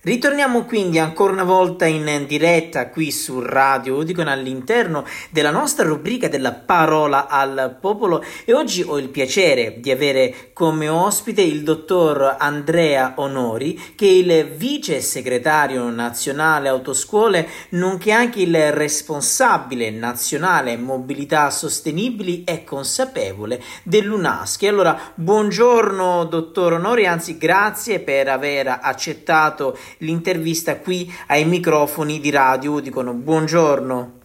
Ritorniamo quindi ancora una volta in diretta qui su Radio Udicon all'interno della nostra rubrica della parola al popolo e oggi ho il piacere di avere come ospite il dottor Andrea Onori che è il vice segretario nazionale autoscuole nonché anche il responsabile nazionale mobilità sostenibili e consapevole dell'UNASCI. Allora, buongiorno dottor Onori, anzi grazie per aver accettato l'intervista qui ai microfoni di radio. Dicono buongiorno.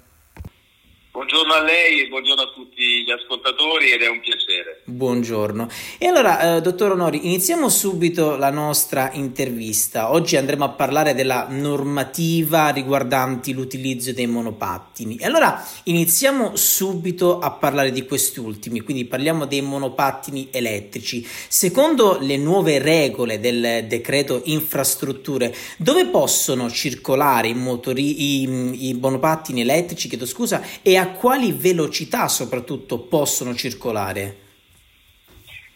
Buongiorno a lei e buongiorno a tutti gli ascoltatori ed è un piacere. Buongiorno. E allora, eh, dottor Onori, iniziamo subito la nostra intervista. Oggi andremo a parlare della normativa riguardanti l'utilizzo dei monopattini. E allora iniziamo subito a parlare di questi ultimi, quindi parliamo dei monopattini elettrici. Secondo le nuove regole del decreto infrastrutture, dove possono circolare i, motori, i, i monopattini elettrici, chiedo scusa, e a quali velocità soprattutto possono circolare?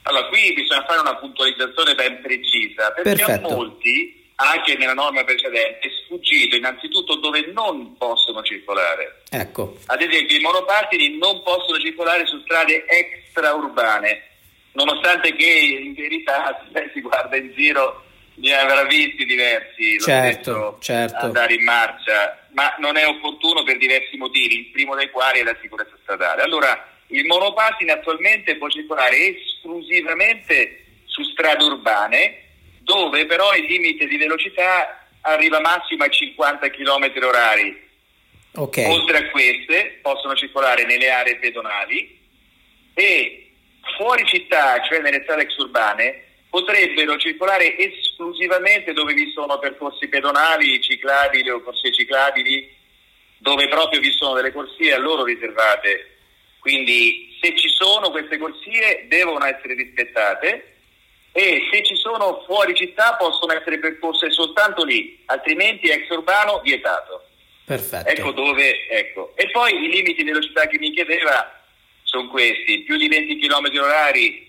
Allora, qui bisogna fare una puntualizzazione ben precisa, perché Perfetto. a molti, anche nella norma precedente, è sfuggito innanzitutto dove non possono circolare. Ecco. Ad esempio, i monopattini non possono circolare su strade extraurbane, nonostante che in verità, se si guarda in giro, ne avrà visti diversi, Certo, certo. andare in marcia, ma non è opportuno per diversi motivi, il primo dei quali è la sicurezza stradale. Allora, il monopattino attualmente può circolare esclusivamente su strade urbane, dove però il limite di velocità arriva massimo a 50 km orari. Ok. Oltre a queste possono circolare nelle aree pedonali e fuori città, cioè nelle strade exurbane, potrebbero circolare esclusivamente dove vi sono percorsi pedonali, ciclabili o corsie ciclabili, dove proprio vi sono delle corsie a loro riservate. Quindi se ci sono queste corsie devono essere rispettate e se ci sono fuori città possono essere percorse soltanto lì, altrimenti exurbano vietato. Perfetto. Ecco dove, ecco. E poi i limiti di velocità che mi chiedeva sono questi, più di 20 km orari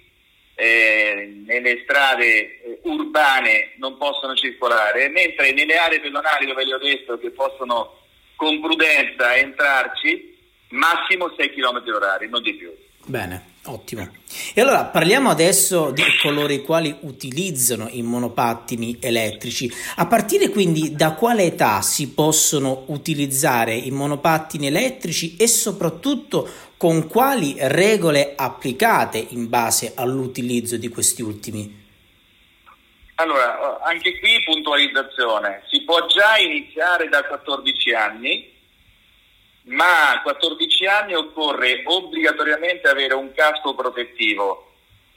eh, nelle strade eh, urbane non possono circolare, mentre nelle aree pedonali dove le ho detto che possono con prudenza entrarci, massimo 6 km orari, non di più. Bene, ottimo. E allora parliamo adesso di coloro i quali utilizzano i monopattini elettrici. A partire quindi da quale età si possono utilizzare i monopattini elettrici e soprattutto con quali regole applicate in base all'utilizzo di questi ultimi? Allora, anche qui puntualizzazione. Si può già iniziare da 14 anni, ma a 14 anni occorre obbligatoriamente avere un casco protettivo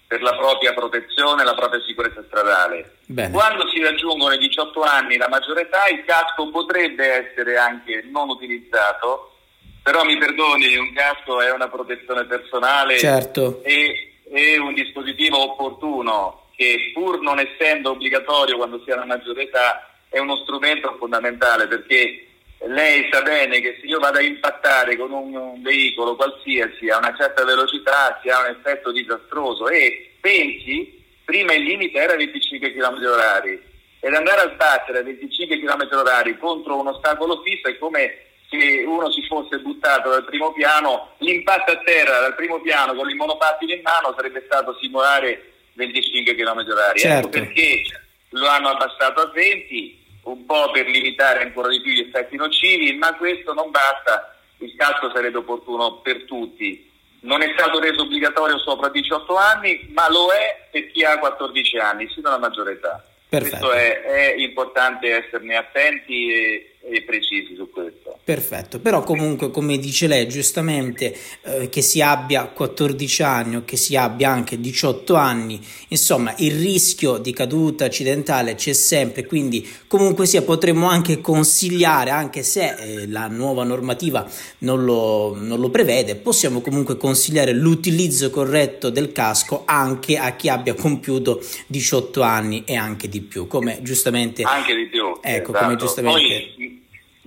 per la propria protezione e la propria sicurezza stradale. Bene. Quando si raggiungono i 18 anni, la maggiore età, il casco potrebbe essere anche non utilizzato, però mi perdoni, un casco è una protezione personale Certo. e, e un dispositivo opportuno che pur non essendo obbligatorio quando si ha la maggiore età è uno strumento fondamentale perché lei sa bene che se io vado a impattare con un, un veicolo qualsiasi a una certa velocità si ha un effetto disastroso. E pensi, prima il limite era 25 km orari ed andare a sbattere a 25 km orari contro un ostacolo fisso è come se uno si fosse buttato dal primo piano, l'impatto a terra dal primo piano con il monopattino in mano sarebbe stato simulare 25 km orari. Certo. Ecco perché lo hanno abbassato a 20 un po' per limitare ancora di più gli effetti nocivi, ma questo non basta, il casco sarebbe opportuno per tutti. Non è stato reso obbligatorio sopra 18 anni, ma lo è per chi ha 14 anni, sino alla maggiore età. Perfetto. Questo è, è importante esserne attenti e, e precisi su questo. Perfetto, però comunque come dice lei giustamente eh, che si abbia 14 anni o che si abbia anche 18 anni, insomma il rischio di caduta accidentale c'è sempre, quindi comunque sia potremmo anche consigliare, anche se eh, la nuova normativa non lo, non lo prevede, possiamo comunque consigliare l'utilizzo corretto del casco anche a chi abbia compiuto 18 anni e anche di più, come giustamente... Anche di più. Ecco, esatto. come giustamente... Poi,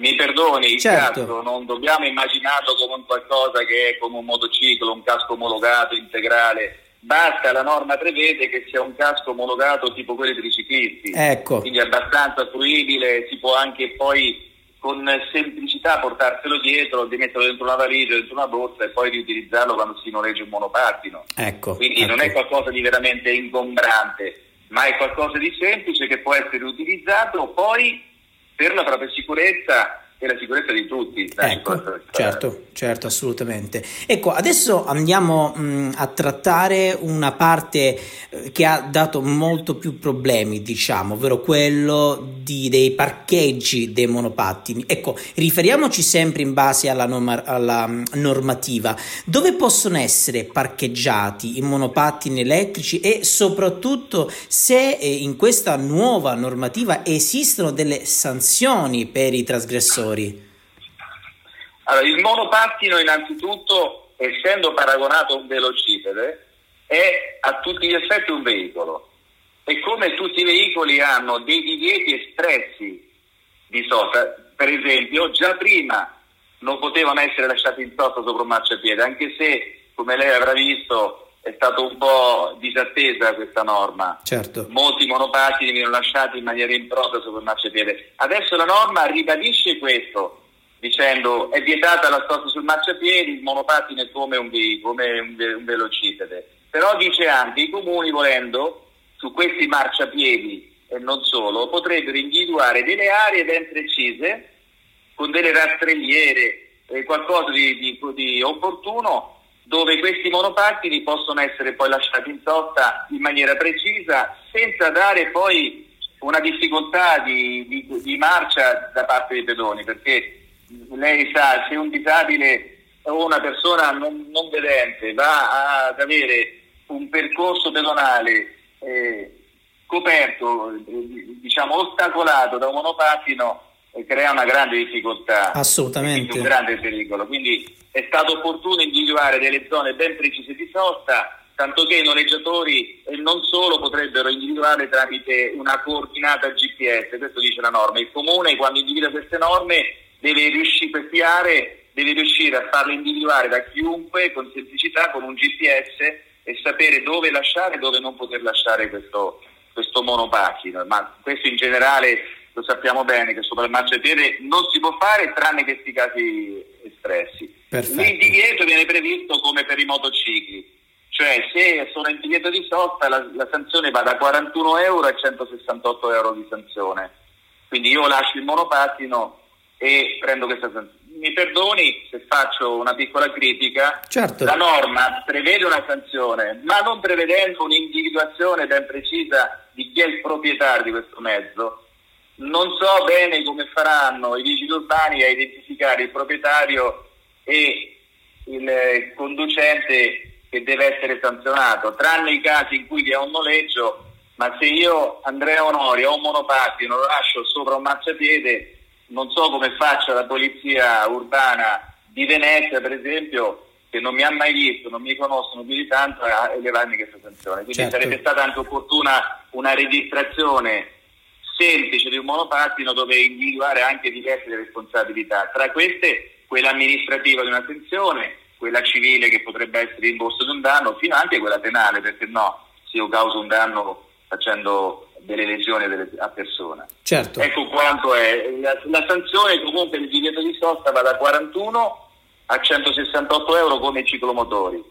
mi perdoni, il Certo. casco non dobbiamo immaginarlo come un qualcosa che è come un motociclo, un casco omologato, integrale, basta, la norma prevede che sia un casco omologato tipo quelli dei ciclisti, ecco. quindi abbastanza fruibile, si può anche poi con semplicità portarselo dietro, di metterlo dentro una valigia, dentro una borsa e poi riutilizzarlo quando si noleggia un monopattino. Ecco, quindi ecco. non è qualcosa di veramente ingombrante, ma è qualcosa di semplice che può essere utilizzato poi per la propria sicurezza e la sicurezza di tutti. Ecco, certo, certo, assolutamente. Ecco, adesso andiamo mh, a trattare una parte eh, che ha dato molto più problemi, diciamo, ovvero quello di, dei parcheggi dei monopattini. Ecco, riferiamoci sempre in base alla, norma, alla normativa. Dove possono essere parcheggiati i monopattini elettrici e soprattutto se eh, in questa nuova normativa esistono delle sanzioni per i trasgressori? Allora, il monopattino innanzitutto, essendo paragonato a un velocipede, è a tutti gli effetti un veicolo. E come tutti i veicoli hanno dei divieti espressi di sosta, per esempio già prima non potevano essere lasciati in sosta sopra un marciapiede, anche se, come lei avrà visto, stata un po' disattesa questa norma. Certo. Molti monopattini vengono lasciati in maniera impropria sopra il marciapiede. Adesso la norma ribadisce questo, dicendo è vietata la sosta sul marciapiedi, il monopattino è come un, come un, un velocipede. Però dice anche i comuni volendo su questi marciapiedi e non solo potrebbero individuare delle aree ben precise con delle rastrelliere, eh, qualcosa di, di, di opportuno dove questi monopattini possono essere poi lasciati in sosta in maniera precisa senza dare poi una difficoltà di, di, di marcia da parte dei pedoni perché lei sa se un disabile o una persona non, non vedente va ad avere un percorso pedonale eh, coperto, eh, diciamo ostacolato da un monopattino crea una grande difficoltà, assolutamente un grande pericolo. Quindi è stato opportuno individuare delle zone ben precise di sosta, tanto che i noleggiatori e non solo potrebbero individuare tramite una coordinata GPS, questo dice la norma. Il comune quando individua queste norme deve riuscire, queste aree deve riuscire a farle individuare da chiunque con semplicità, con un GPS e sapere dove lasciare e dove non poter lasciare questo, questo monopattino. Ma questo in generale lo sappiamo bene che sopra il marciapiede non si può fare tranne questi casi espressi. Perfetto. Il divieto viene previsto come per i motocicli, cioè se sono in divieto di sosta la, la sanzione va da 41 euro a 168 euro di sanzione. Quindi io lascio il monopattino e prendo questa sanzione. Mi perdoni se faccio una piccola critica, certo. la norma prevede una sanzione, ma non prevedendo un'individuazione ben precisa di chi è il proprietario di questo mezzo, non so bene come faranno i vigili urbani a identificare il proprietario e il conducente che deve essere sanzionato, tranne i casi in cui vi è un noleggio, ma se io Andrea Onori ho un monopattino, lo lascio sopra un marciapiede, non so come faccia la polizia urbana di Venezia, per esempio, che non mi ha mai visto, non mi conoscono più di tanto, a elevarmi questa sanzione. Quindi certo. sarebbe stata anche opportuna una registrazione semplice di un monopattino dove individuare anche diverse responsabilità, tra queste quella amministrativa di una sanzione, quella civile che potrebbe essere rimborso di un danno, fino anche quella penale, perché no, se io causo un danno facendo delle lesioni a persona. Certo. Ecco quanto è. La, la sanzione comunque del divieto di sosta va da 41 a 168 euro come i ciclomotori.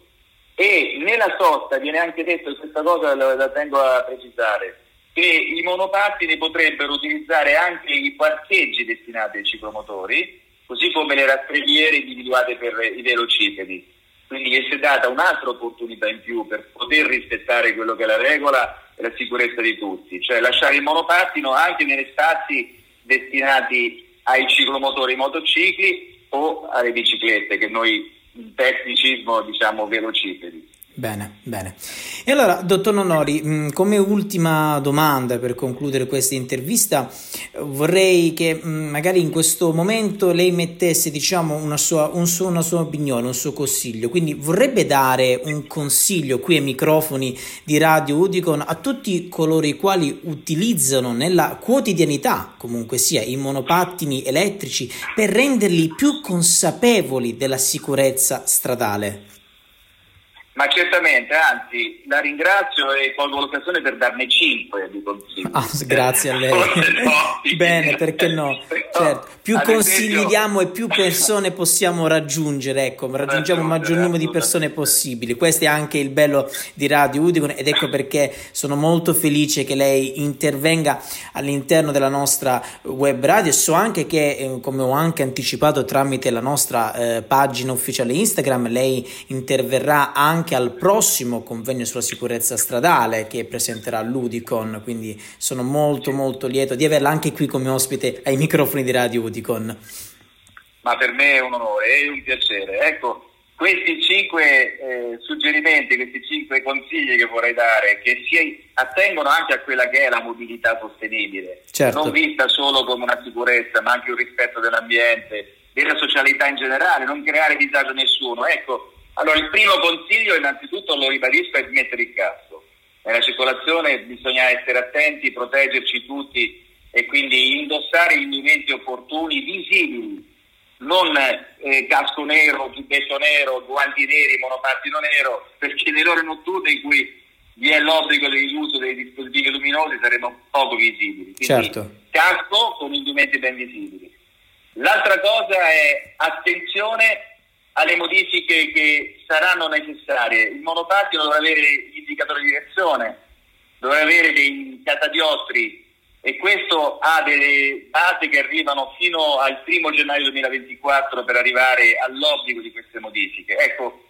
E nella sosta viene anche detto, questa cosa la, la tengo a precisare, che i monopattini potrebbero utilizzare anche i parcheggi destinati ai ciclomotori, così come le rastrelliere individuate per i velocipedi. Quindi è data un'altra opportunità in più per poter rispettare quello che è la regola e la sicurezza di tutti, cioè lasciare il monopattino anche negli spazi destinati ai ciclomotori motocicli o alle biciclette, che noi in tecnicismo diciamo velocipedi. Bene, bene. E allora, dottor Nonori, come ultima domanda per concludere questa intervista, vorrei che magari in questo momento lei mettesse, diciamo, una sua, un suo, una sua opinione, un suo consiglio. Quindi vorrebbe dare un consiglio qui ai microfoni di Radio Udicon a tutti coloro i quali utilizzano nella quotidianità, comunque sia, i monopattini elettrici per renderli più consapevoli della sicurezza stradale. Ma certamente, anzi, la ringrazio e colgo l'occasione per darne 5 di consigli. Ah, grazie a lei. Bene, perché no? Certo. Più consigli esempio... diamo e più persone possiamo raggiungere, ecco, raggiungiamo il maggior numero di persone possibili. Questo è anche il bello di Radio Udicon ed ecco perché sono molto felice che lei intervenga all'interno della nostra web radio e so anche che, eh, come ho anche anticipato tramite la nostra eh, pagina ufficiale Instagram, lei interverrà anche anche al prossimo convegno sulla sicurezza stradale che presenterà l'Udicon, quindi sono molto molto lieto di averla anche qui come ospite ai microfoni di Radio Udicon. Ma per me è un onore, è un piacere. Ecco, questi cinque eh, suggerimenti, questi cinque consigli che vorrei dare, che si attengono anche a quella che è la mobilità sostenibile, certo. non vista solo come una sicurezza, ma anche un rispetto dell'ambiente, della socialità in generale, non creare disagio a nessuno. Ecco, allora, il primo consiglio, innanzitutto lo ribadisco, è smettere il casco. Nella circolazione bisogna essere attenti, proteggerci tutti e quindi indossare gli indumenti opportuni, visibili, non eh, casco nero, giubbetto nero, guanti neri, monopattino nero, perché nelle ore notturne in cui vi è l'obbligo dell'uso dei dispositivi luminosi saremo poco visibili. Quindi certo. casco con indumenti ben visibili. L'altra cosa è attenzione alle modifiche che saranno necessarie. Il monopattino dovrà avere gli indicatori di direzione, dovrà avere dei catadiostri e questo ha delle date che arrivano fino al primo gennaio 2024 per arrivare all'obbligo di queste modifiche. Ecco,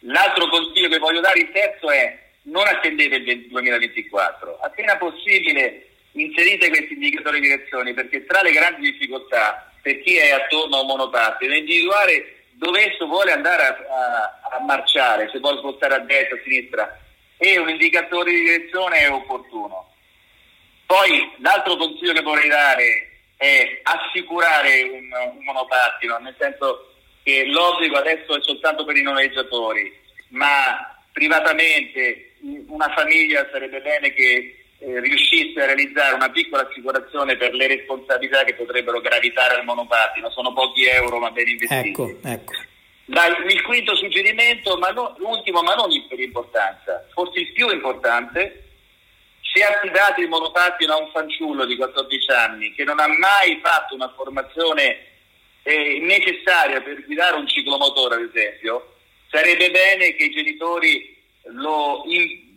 l'altro consiglio che voglio dare, il terzo è non attendete il 2024, appena possibile inserite questi indicatori di direzione perché tra le grandi difficoltà per chi è attorno a un monopattino è individuare dove esso vuole andare a, a, a, marciare, se vuole spostare a destra, a sinistra, e un indicatore di direzione è opportuno. Poi l'altro consiglio che vorrei dare è assicurare un, un monopattino, nel senso che l'obbligo adesso è soltanto per i noleggiatori, ma privatamente una famiglia sarebbe bene che eh, riuscisse a realizzare una piccola assicurazione per le responsabilità che potrebbero gravitare al monopattino, sono pochi euro ma ben investiti. Ecco, ecco. La, il quinto suggerimento, ma no, l'ultimo ma non per importanza, forse il più importante, se affidate il monopattino a un fanciullo di 14 anni che non ha mai fatto una formazione eh, necessaria per guidare un ciclomotore, ad esempio, sarebbe bene che i genitori lo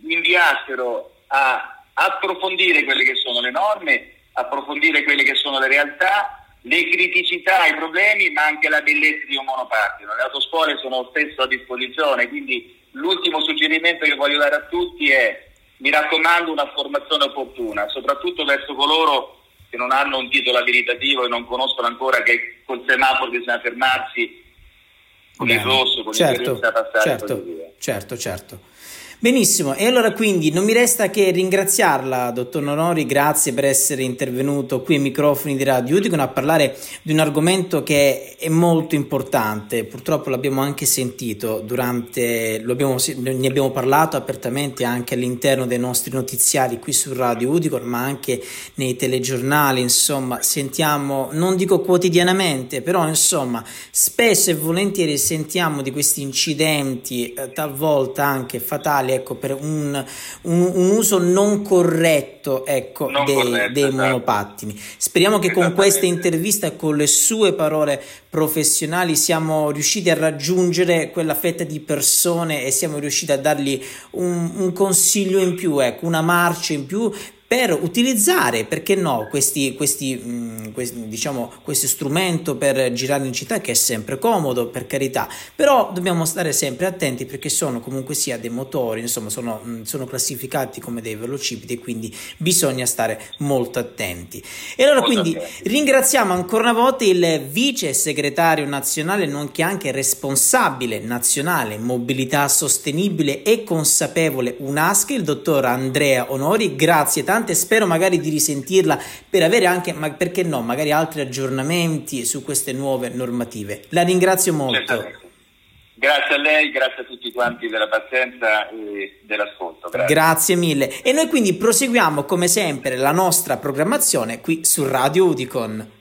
inviassero a approfondire quelle che sono le norme, approfondire quelle che sono le realtà, le criticità, i problemi, ma anche la bellezza di un monopattino. Le autoscuole sono spesso a disposizione, quindi l'ultimo suggerimento che voglio dare a tutti è mi raccomando una formazione opportuna, soprattutto verso coloro che non hanno un titolo abilitativo e non conoscono ancora che col semaforo bisogna fermarsi con Bene. il rosso, con certo, il passare certo, certo, certo. Benissimo, e allora quindi non mi resta che ringraziarla, dottor Nonori, grazie per essere intervenuto qui ai microfoni di Radio Uticon a parlare di un argomento che è molto importante, purtroppo l'abbiamo anche sentito durante, abbiamo, ne abbiamo parlato apertamente anche all'interno dei nostri notiziari qui su Radio Uticon, ma anche nei telegiornali, insomma, sentiamo, non dico quotidianamente, però insomma, spesso e volentieri sentiamo di questi incidenti, eh, talvolta anche fatali, mondiali ecco, per un, un, un, uso non corretto ecco, non dei, corretto, dei esatto. monopattini. Speriamo che con questa intervista e con le sue parole professionali siamo riusciti a raggiungere quella fetta di persone e siamo riusciti a dargli un, un consiglio in più, ecco, una marcia in più per utilizzare, perché no, questi, questi, mh, mm, questi, diciamo, questo strumento per girare in città che è sempre comodo, per carità, però dobbiamo stare sempre attenti perché sono comunque sia dei motori, insomma sono, mh, mm, sono classificati come dei velocipedi e quindi bisogna stare molto attenti. E allora molto quindi attenti. ringraziamo ancora una volta il vice segretario nazionale, nonché anche responsabile nazionale mobilità sostenibile e consapevole UNASC, il dottor Andrea Onori, grazie tanto interessante, spero magari di risentirla per avere anche, ma perché no, magari altri aggiornamenti su queste nuove normative. La ringrazio molto. Grazie a lei, grazie a tutti quanti della pazienza e dell'ascolto. Grazie. grazie mille. E noi quindi proseguiamo come sempre la nostra programmazione qui su Radio Udicon.